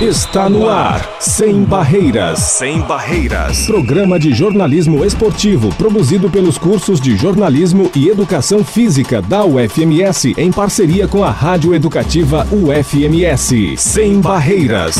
Está no ar, Sem Barreiras. Sem Barreiras. Programa de jornalismo esportivo produzido pelos cursos de jornalismo e educação física da UFMS em parceria com a Rádio Educativa UFMS. Sem Barreiras.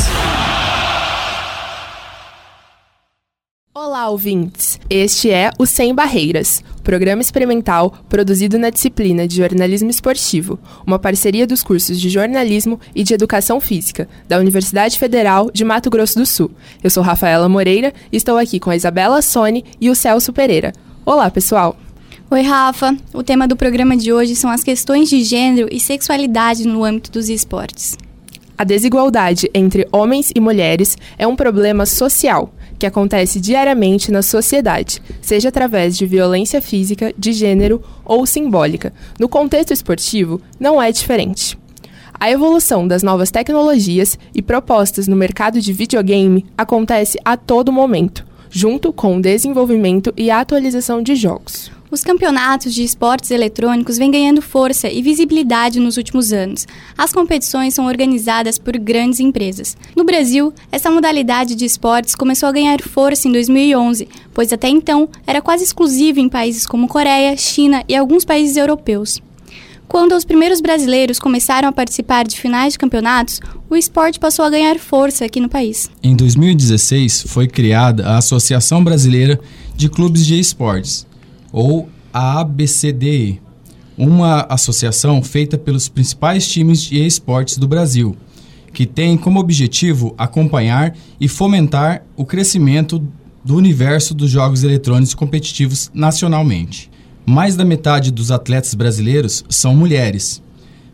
Olá, ouvintes! Este é o Sem Barreiras, programa experimental produzido na disciplina de jornalismo esportivo, uma parceria dos cursos de jornalismo e de educação física da Universidade Federal de Mato Grosso do Sul. Eu sou Rafaela Moreira e estou aqui com a Isabela Sone e o Celso Pereira. Olá, pessoal! Oi, Rafa. O tema do programa de hoje são as questões de gênero e sexualidade no âmbito dos esportes. A desigualdade entre homens e mulheres é um problema social que acontece diariamente na sociedade, seja através de violência física, de gênero ou simbólica. No contexto esportivo, não é diferente. A evolução das novas tecnologias e propostas no mercado de videogame acontece a todo momento, junto com o desenvolvimento e atualização de jogos. Os campeonatos de esportes eletrônicos vêm ganhando força e visibilidade nos últimos anos. As competições são organizadas por grandes empresas. No Brasil, essa modalidade de esportes começou a ganhar força em 2011, pois até então era quase exclusiva em países como Coreia, China e alguns países europeus. Quando os primeiros brasileiros começaram a participar de finais de campeonatos, o esporte passou a ganhar força aqui no país. Em 2016, foi criada a Associação Brasileira de Clubes de Esportes, ou a ABCDE, uma associação feita pelos principais times de esportes do Brasil, que tem como objetivo acompanhar e fomentar o crescimento do universo dos jogos eletrônicos competitivos nacionalmente. Mais da metade dos atletas brasileiros são mulheres,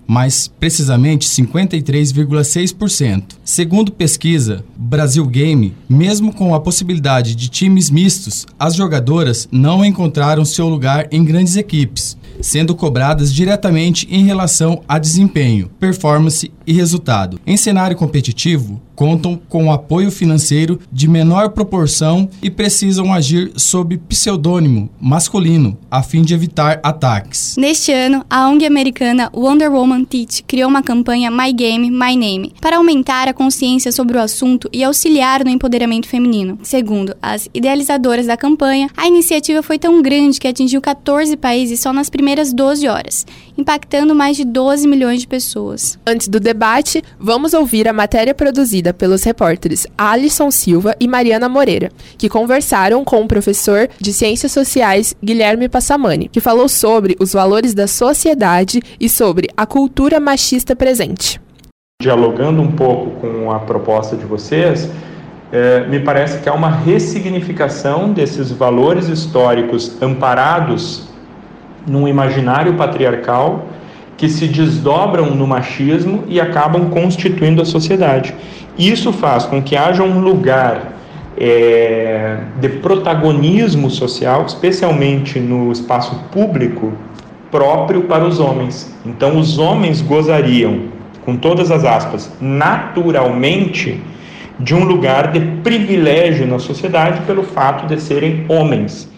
mais precisamente 53,6%. Segundo pesquisa Brasil Game, mesmo com a possibilidade de times mistos, as jogadoras não encontraram seu lugar em grandes equipes, sendo cobradas diretamente em relação a desempenho, performance e resultado. Em cenário competitivo, contam com apoio financeiro de menor proporção e precisam agir sob pseudônimo masculino, a fim de evitar ataques. Neste ano, a ONG americana Wonder Woman Teach criou uma campanha My Game, My Name para aumentar a consciência sobre o assunto e auxiliar no empoderamento feminino. Segundo as idealizadoras da campanha, a iniciativa foi tão grande que atingiu 14 países só nas primeiras 12 horas, impactando mais de 12 milhões de pessoas. Antes do debate, vamos ouvir a matéria produzida pelos repórteres Alisson Silva e Mariana Moreira, que conversaram com o professor de Ciências Sociais Guilherme Passamani, que falou sobre os valores da sociedade e sobre a cultura machista presente. Dialogando um pouco com a proposta de vocês, é, me parece que há uma ressignificação desses valores históricos amparados num imaginário patriarcal que se desdobram no machismo e acabam constituindo a sociedade. Isso faz com que haja um lugar é, de protagonismo social, especialmente no espaço público, próprio para os homens. Então, os homens gozariam, com todas as aspas, naturalmente, de um lugar de privilégio na sociedade pelo fato de serem homens.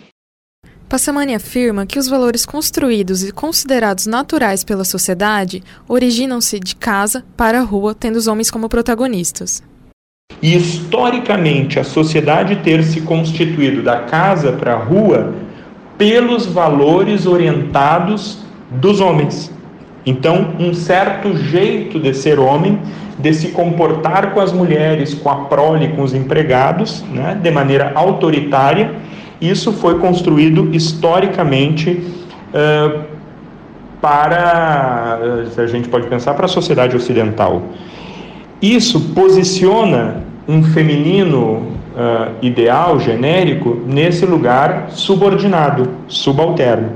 Passamani afirma que os valores construídos e considerados naturais pela sociedade originam-se de casa para a rua, tendo os homens como protagonistas. E historicamente, a sociedade ter se constituído da casa para a rua pelos valores orientados dos homens. Então, um certo jeito de ser homem, de se comportar com as mulheres, com a prole, com os empregados, né, de maneira autoritária isso foi construído historicamente uh, para, a gente pode pensar, para a sociedade ocidental. Isso posiciona um feminino uh, ideal, genérico, nesse lugar subordinado, subalterno.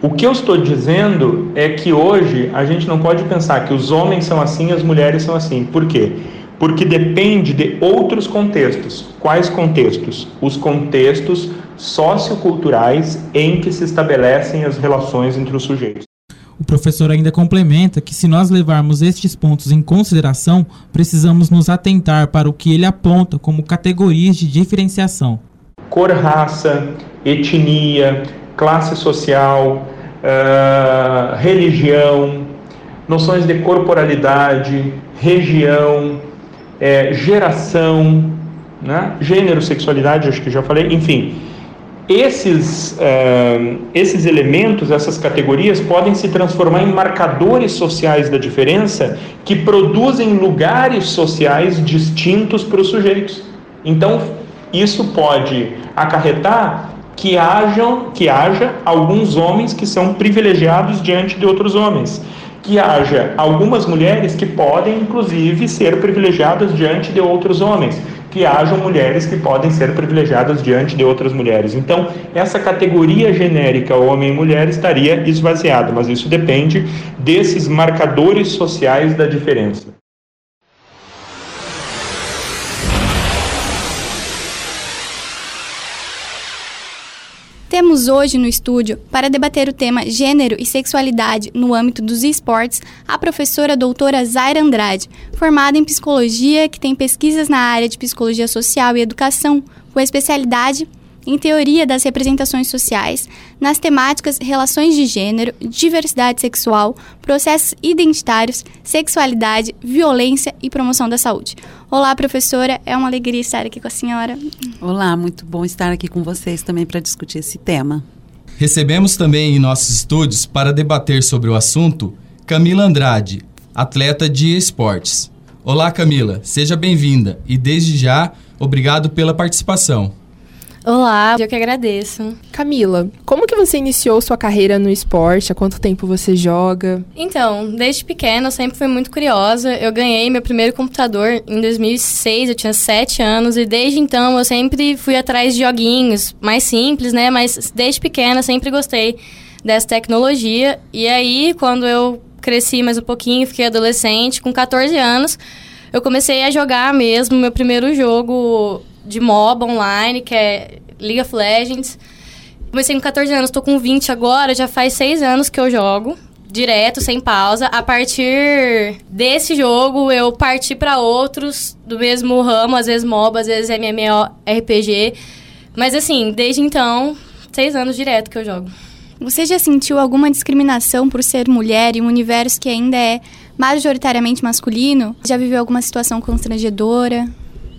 O que eu estou dizendo é que hoje a gente não pode pensar que os homens são assim e as mulheres são assim. Por quê? Porque depende de outros contextos. Quais contextos? Os contextos socioculturais em que se estabelecem as relações entre os sujeitos. O professor ainda complementa que, se nós levarmos estes pontos em consideração, precisamos nos atentar para o que ele aponta como categorias de diferenciação: cor, raça, etnia, classe social, uh, religião, noções de corporalidade, região, é, geração, né? gênero, sexualidade, acho que já falei, enfim. Esses, uh, esses elementos, essas categorias podem se transformar em marcadores sociais da diferença que produzem lugares sociais distintos para os sujeitos. Então, isso pode acarretar que, hajam, que haja alguns homens que são privilegiados diante de outros homens que haja algumas mulheres que podem, inclusive, ser privilegiadas diante de outros homens, que hajam mulheres que podem ser privilegiadas diante de outras mulheres. Então, essa categoria genérica homem e mulher estaria esvaziada, mas isso depende desses marcadores sociais da diferença. Temos hoje no estúdio, para debater o tema gênero e sexualidade no âmbito dos esportes, a professora doutora Zaira Andrade, formada em psicologia, que tem pesquisas na área de psicologia social e educação, com especialidade em teoria das representações sociais, nas temáticas relações de gênero, diversidade sexual, processos identitários, sexualidade, violência e promoção da saúde. Olá, professora, é uma alegria estar aqui com a senhora. Olá, muito bom estar aqui com vocês também para discutir esse tema. Recebemos também em nossos estúdios para debater sobre o assunto Camila Andrade, atleta de esportes. Olá, Camila, seja bem-vinda e desde já, obrigado pela participação. Olá, eu que agradeço. Camila, como que você iniciou sua carreira no esporte? Há quanto tempo você joga? Então, desde pequena eu sempre fui muito curiosa. Eu ganhei meu primeiro computador em 2006, eu tinha 7 anos e desde então eu sempre fui atrás de joguinhos mais simples, né? Mas desde pequena sempre gostei dessa tecnologia. E aí, quando eu cresci mais um pouquinho, fiquei adolescente, com 14 anos, eu comecei a jogar mesmo meu primeiro jogo de MOBA online, que é League of Legends. Comecei com 14 anos, tô com 20 agora, já faz 6 anos que eu jogo direto, sem pausa. A partir desse jogo, eu parti para outros do mesmo ramo, às vezes MOBA, às vezes MMORPG. Mas assim, desde então, seis anos direto que eu jogo. Você já sentiu alguma discriminação por ser mulher em um universo que ainda é majoritariamente masculino? Já viveu alguma situação constrangedora?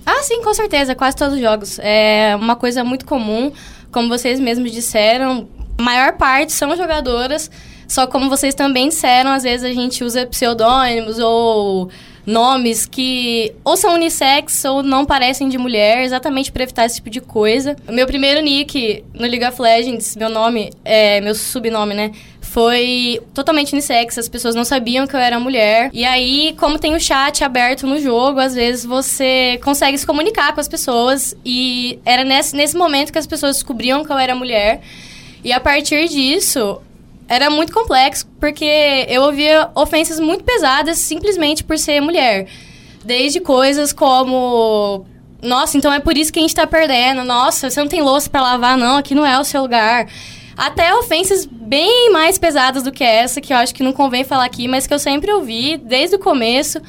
Ah, sim, com certeza, quase todos os jogos. É uma coisa muito comum, como vocês mesmos disseram, a maior parte são jogadoras, só como vocês também disseram, às vezes a gente usa pseudônimos ou nomes que ou são unissex ou não parecem de mulher, exatamente para evitar esse tipo de coisa. Meu primeiro nick no League of Legends, meu nome, é, meu subnome, né? Foi totalmente unissex, as pessoas não sabiam que eu era mulher. E aí, como tem o chat aberto no jogo, às vezes você consegue se comunicar com as pessoas. E era nesse, nesse momento que as pessoas descobriam que eu era mulher. E a partir disso, era muito complexo, porque eu ouvia ofensas muito pesadas simplesmente por ser mulher. Desde coisas como. Nossa, então é por isso que a gente tá perdendo. Nossa, você não tem louça para lavar, não, aqui não é o seu lugar. Até ofensas bem mais pesadas do que essa, que eu acho que não convém falar aqui, mas que eu sempre ouvi desde o começo.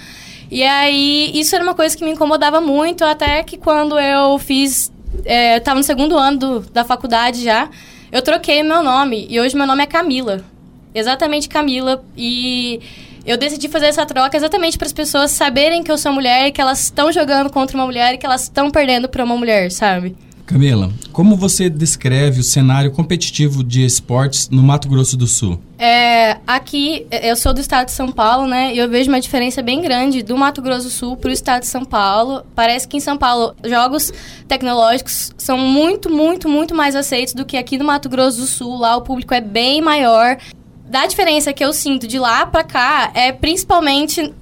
E aí, isso era uma coisa que me incomodava muito, até que quando eu fiz. É, eu tava no segundo ano do, da faculdade já. Eu troquei meu nome e hoje meu nome é Camila. Exatamente Camila. E eu decidi fazer essa troca exatamente para as pessoas saberem que eu sou mulher e que elas estão jogando contra uma mulher e que elas estão perdendo para uma mulher, sabe? Camila, como você descreve o cenário competitivo de esportes no Mato Grosso do Sul? É, aqui, eu sou do estado de São Paulo, né? E eu vejo uma diferença bem grande do Mato Grosso do Sul para o estado de São Paulo. Parece que em São Paulo, jogos tecnológicos são muito, muito, muito mais aceitos do que aqui no Mato Grosso do Sul. Lá o público é bem maior. Da diferença que eu sinto de lá para cá é principalmente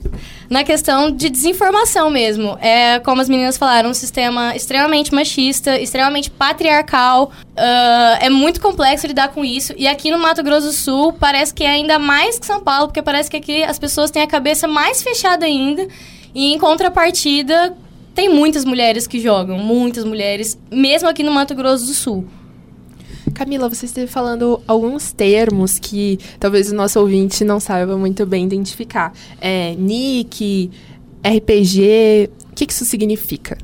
na questão de desinformação mesmo. É, como as meninas falaram, um sistema extremamente machista, extremamente patriarcal. Uh, é muito complexo lidar com isso. E aqui no Mato Grosso do Sul, parece que é ainda mais que São Paulo, porque parece que aqui as pessoas têm a cabeça mais fechada ainda. E em contrapartida, tem muitas mulheres que jogam, muitas mulheres, mesmo aqui no Mato Grosso do Sul. Camila, você esteve falando alguns termos que talvez o nosso ouvinte não saiba muito bem identificar. É, nick, RPG, o que, que isso significa?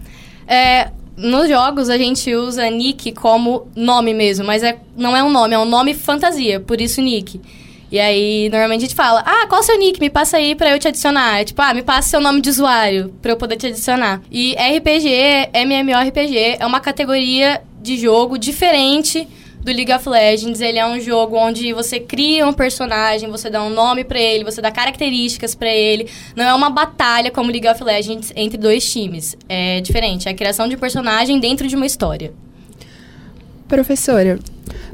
É, nos jogos a gente usa nick como nome mesmo, mas é, não é um nome, é um nome fantasia, por isso nick. E aí, normalmente a gente fala, ah, qual o seu nick? Me passa aí pra eu te adicionar. É tipo, ah, me passa seu nome de usuário pra eu poder te adicionar. E RPG, MMORPG, é uma categoria de jogo diferente do League of Legends. Ele é um jogo onde você cria um personagem, você dá um nome para ele, você dá características para ele. Não é uma batalha como League of Legends entre dois times. É diferente, é a criação de um personagem dentro de uma história. Professora,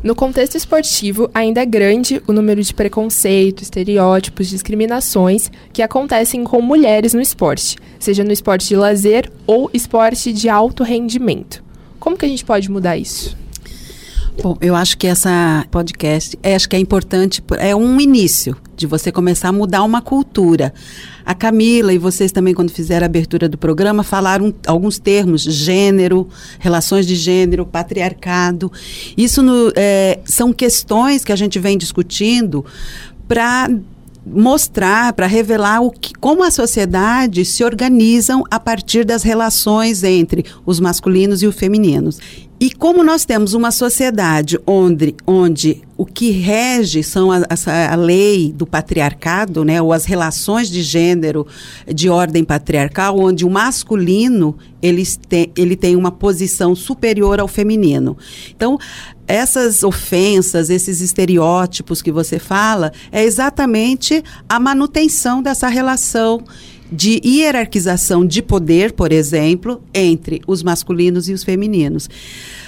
no contexto esportivo, ainda é grande o número de preconceito, estereótipos, discriminações que acontecem com mulheres no esporte, seja no esporte de lazer ou esporte de alto rendimento. Como que a gente pode mudar isso? Bom, eu acho que essa podcast, é, acho que é importante, é um início de você começar a mudar uma cultura. A Camila e vocês também, quando fizeram a abertura do programa, falaram alguns termos: gênero, relações de gênero, patriarcado. Isso no, é, são questões que a gente vem discutindo para mostrar, para revelar o que, como a sociedade se organizam a partir das relações entre os masculinos e os femininos. E como nós temos uma sociedade onde, onde o que rege são a, a, a, lei do patriarcado, né, ou as relações de gênero de ordem patriarcal, onde o masculino ele tem, ele tem uma posição superior ao feminino. Então, essas ofensas, esses estereótipos que você fala, é exatamente a manutenção dessa relação de hierarquização de poder, por exemplo, entre os masculinos e os femininos.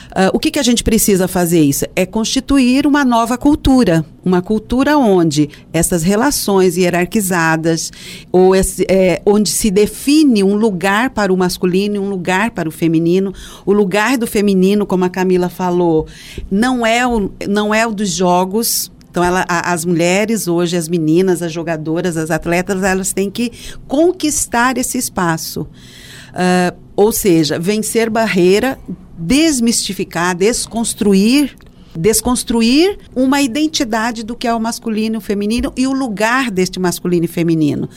Uh, o que, que a gente precisa fazer isso? É constituir uma nova cultura, uma cultura onde essas relações hierarquizadas, ou esse, é, onde se define um lugar para o masculino e um lugar para o feminino. O lugar do feminino, como a Camila falou, não é o, não é o dos jogos, então, ela, a, as mulheres hoje, as meninas, as jogadoras, as atletas, elas têm que conquistar esse espaço. Uh, ou seja, vencer barreira, desmistificar, desconstruir desconstruir uma identidade do que é o masculino e o feminino e o lugar deste masculino e feminino.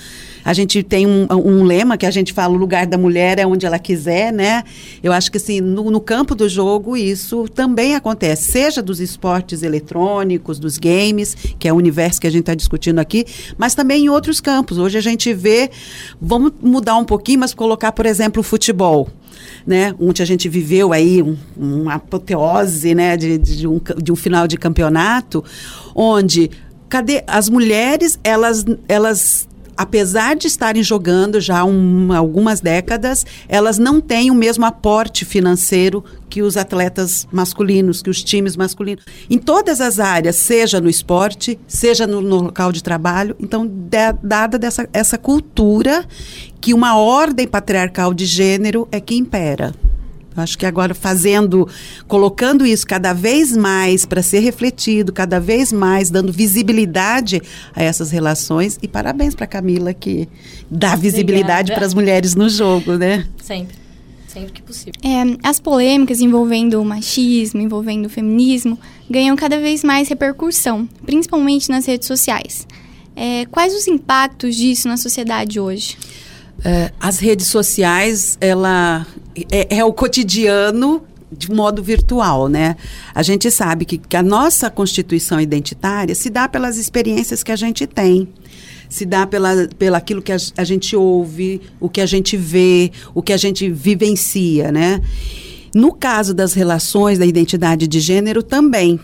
A gente tem um, um, lema que a gente fala: o lugar da mulher é onde ela quiser, né? Eu acho que assim, no, no campo do jogo, isso também acontece, seja dos esportes eletrônicos, dos games, que é o universo que a gente está discutindo aqui, mas também em outros campos. Hoje a gente vê, vamos mudar um pouquinho, mas colocar, por exemplo, o futebol né? Onde a gente viveu aí um, uma apoteose, né? De, de, um, de um final de campeonato, onde cadê as mulheres elas elas apesar de estarem jogando já um, algumas décadas, elas não têm o mesmo aporte financeiro que os atletas masculinos, que os times masculinos. Em todas as áreas, seja no esporte, seja no, no local de trabalho. Então, de, dada dessa, essa cultura que uma ordem patriarcal de gênero é que impera. Acho que agora fazendo, colocando isso cada vez mais para ser refletido, cada vez mais dando visibilidade a essas relações. E parabéns para Camila que dá visibilidade para as mulheres no jogo, né? Sempre. Sempre que possível. É, as polêmicas envolvendo o machismo, envolvendo o feminismo, ganham cada vez mais repercussão, principalmente nas redes sociais. É, quais os impactos disso na sociedade hoje? É, as redes sociais, ela é, é, o cotidiano de modo virtual, né? A gente sabe que, que a nossa constituição identitária se dá pelas experiências que a gente tem se dá pela, pela aquilo que a, a, gente ouve, o que a gente vê, o que a gente vivencia, né? No caso das relações da identidade de gênero também.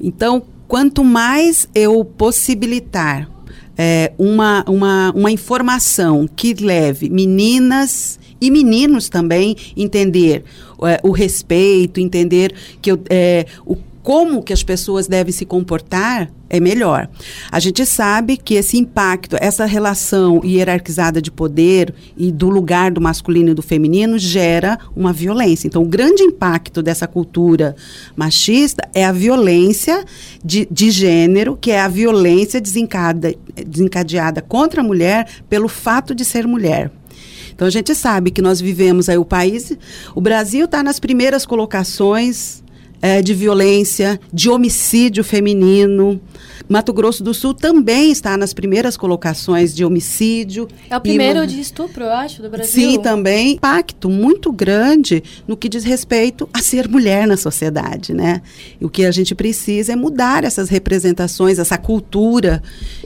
Então, quanto mais eu possibilitar é, uma, uma, uma informação que leve meninas e meninos também entender é, o respeito, entender que eu, é, o como que as pessoas devem se comportar é melhor. A gente sabe que esse impacto, essa relação hierarquizada de poder e do lugar do masculino e do feminino gera uma violência. Então, o grande impacto dessa cultura machista é a violência de, de gênero, que é a violência desencada, desencadeada contra a mulher pelo fato de ser mulher. Então a gente sabe que nós vivemos aí o país, o Brasil está nas primeiras colocações é, de violência, de homicídio feminino. Mato Grosso do Sul também está nas primeiras colocações de homicídio. É o primeiro de estupro, eu acho, do Brasil. Sim, também. Impacto muito grande no que diz respeito a ser mulher na sociedade, né? E o que a gente precisa é mudar essas representações, essa cultura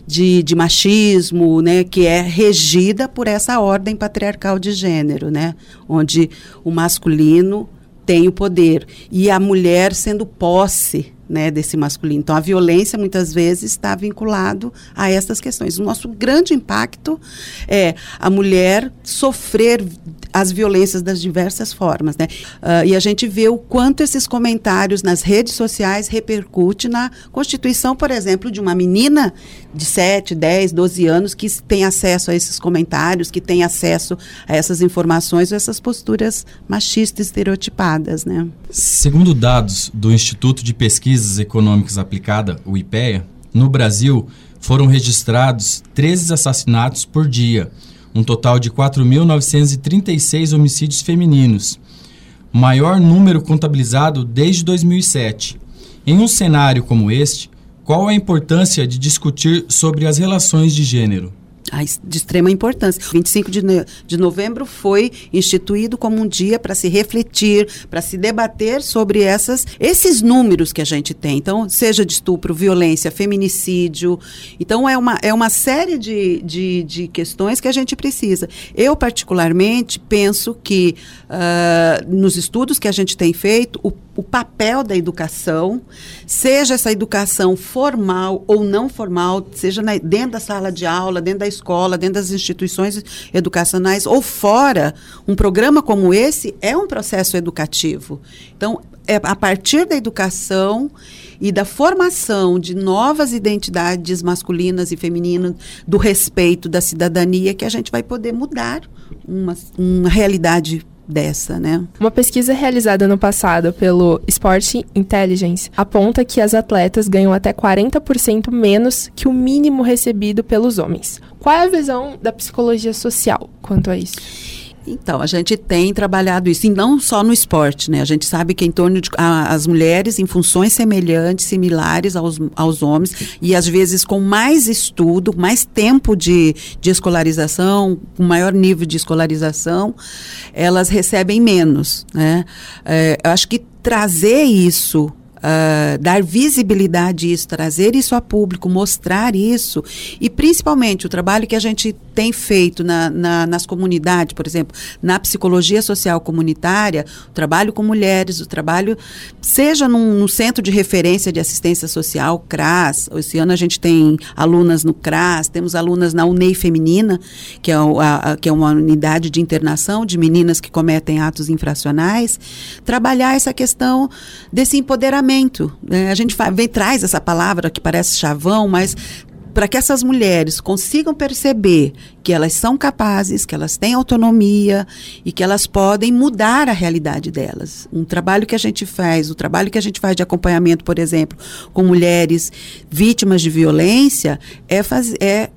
de, de machismo, né? Que é regida por essa ordem patriarcal de gênero, né? Onde o masculino tem o poder. E a mulher sendo posse né, desse masculino. Então, a violência muitas vezes está vinculado a essas questões. O nosso grande impacto é a mulher sofrer as violências das diversas formas, né? Uh, e a gente vê o quanto esses comentários nas redes sociais repercute na constituição, por exemplo, de uma menina de 7, 10, 12 anos que tem acesso a esses comentários, que tem acesso a essas informações, essas posturas machistas estereotipadas, né? Segundo dados do Instituto de Pesquisas Econômicas Aplicada, o IPEA, no Brasil foram registrados 13 assassinatos por dia, um total de 4.936 homicídios femininos, maior número contabilizado desde 2007. Em um cenário como este, qual a importância de discutir sobre as relações de gênero? De extrema importância. 25 de, de novembro foi instituído como um dia para se refletir, para se debater sobre essas, esses números que a gente tem. Então, seja de estupro, violência, feminicídio. Então, é uma, é uma série de, de, de questões que a gente precisa. Eu, particularmente, penso que uh, nos estudos que a gente tem feito, o o papel da educação, seja essa educação formal ou não formal, seja na, dentro da sala de aula, dentro da escola, dentro das instituições educacionais ou fora, um programa como esse é um processo educativo. Então, é a partir da educação e da formação de novas identidades masculinas e femininas, do respeito da cidadania, que a gente vai poder mudar uma, uma realidade dessa, né? Uma pesquisa realizada no passado pelo Sport Intelligence aponta que as atletas ganham até 40% menos que o mínimo recebido pelos homens. Qual é a visão da psicologia social quanto a isso? Então, a gente tem trabalhado isso, e não só no esporte, né? A gente sabe que em torno de a, as mulheres em funções semelhantes, similares aos, aos homens, e às vezes com mais estudo, mais tempo de, de escolarização, com maior nível de escolarização, elas recebem menos, né? É, eu acho que trazer isso Uh, dar visibilidade a isso, trazer isso a público, mostrar isso e principalmente o trabalho que a gente tem feito na, na, nas comunidades, por exemplo, na psicologia social comunitária, o trabalho com mulheres, o trabalho seja num, num centro de referência de assistência social, CRAS, esse ano a gente tem alunas no CRAS, temos alunas na UNEI Feminina, que é, a, a, que é uma unidade de internação de meninas que cometem atos infracionais, trabalhar essa questão desse empoderamento. Né? A gente vem, traz essa palavra que parece chavão, mas para que essas mulheres consigam perceber que elas são capazes, que elas têm autonomia e que elas podem mudar a realidade delas. Um trabalho que a gente faz, o trabalho que a gente faz de acompanhamento, por exemplo, com mulheres vítimas de violência, é, faz, é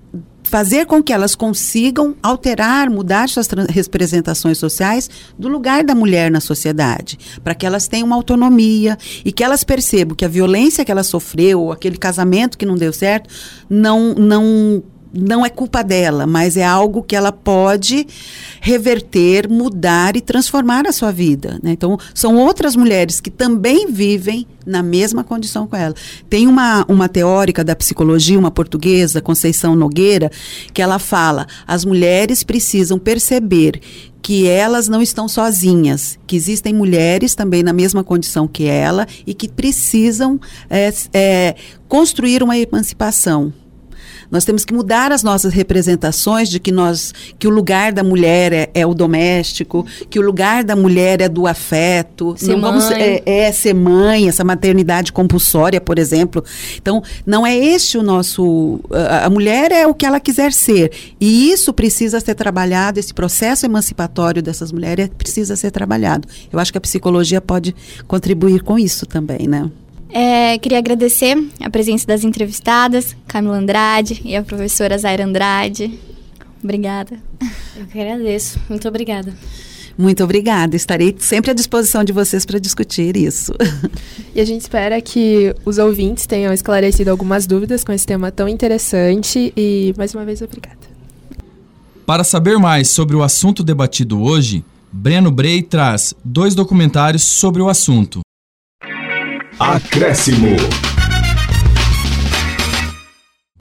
fazer com que elas consigam alterar, mudar suas representações sociais do lugar da mulher na sociedade, para que elas tenham uma autonomia e que elas percebam que a violência que ela sofreu, aquele casamento que não deu certo, não não não é culpa dela, mas é algo que ela pode reverter, mudar e transformar a sua vida. Né? Então, são outras mulheres que também vivem na mesma condição com ela. Tem uma, uma teórica da psicologia, uma portuguesa, Conceição Nogueira, que ela fala: as mulheres precisam perceber que elas não estão sozinhas, que existem mulheres também na mesma condição que ela e que precisam é, é, construir uma emancipação nós temos que mudar as nossas representações de que nós que o lugar da mulher é, é o doméstico, que o lugar da mulher é do afeto. Ser não mãe. vamos é, é, ser mãe, essa maternidade compulsória, por exemplo. Então, não é este o nosso a, a mulher é o que ela quiser ser. E isso precisa ser trabalhado, esse processo emancipatório dessas mulheres precisa ser trabalhado. Eu acho que a psicologia pode contribuir com isso também, né? É, queria agradecer a presença das entrevistadas, Camila Andrade e a professora Zaira Andrade. Obrigada. Eu que agradeço. Muito obrigada. Muito obrigada. Estarei sempre à disposição de vocês para discutir isso. E a gente espera que os ouvintes tenham esclarecido algumas dúvidas com esse tema tão interessante. E mais uma vez, obrigada. Para saber mais sobre o assunto debatido hoje, Breno Brey traz dois documentários sobre o assunto. Acréscimo.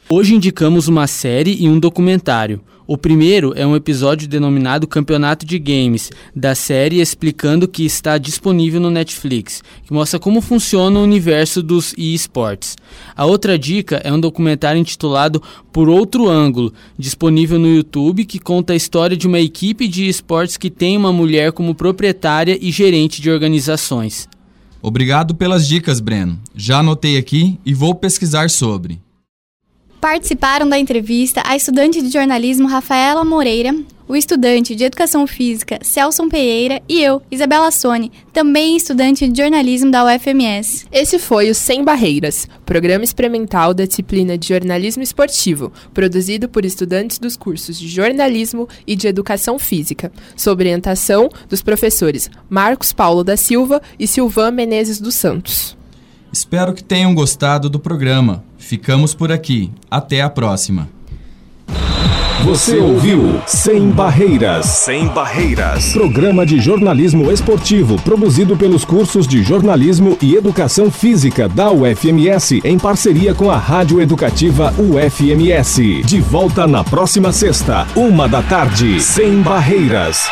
Hoje indicamos uma série e um documentário. O primeiro é um episódio denominado Campeonato de Games, da série explicando que está disponível no Netflix, que mostra como funciona o universo dos eSports. A outra dica é um documentário intitulado Por Outro Ângulo, disponível no YouTube, que conta a história de uma equipe de esportes que tem uma mulher como proprietária e gerente de organizações. Obrigado pelas dicas, Breno. Já anotei aqui e vou pesquisar sobre. Participaram da entrevista a estudante de jornalismo Rafaela Moreira, o estudante de educação física Celson Pereira e eu, Isabela Sone, também estudante de jornalismo da UFMS. Esse foi o Sem Barreiras, programa experimental da disciplina de jornalismo esportivo, produzido por estudantes dos cursos de jornalismo e de educação física, sob orientação dos professores Marcos Paulo da Silva e Silvan Menezes dos Santos. Espero que tenham gostado do programa. Ficamos por aqui. Até a próxima. Você ouviu Sem Barreiras. Sem Barreiras. Programa de jornalismo esportivo produzido pelos cursos de jornalismo e educação física da UFMS em parceria com a Rádio Educativa UFMS. De volta na próxima sexta, uma da tarde. Sem Barreiras.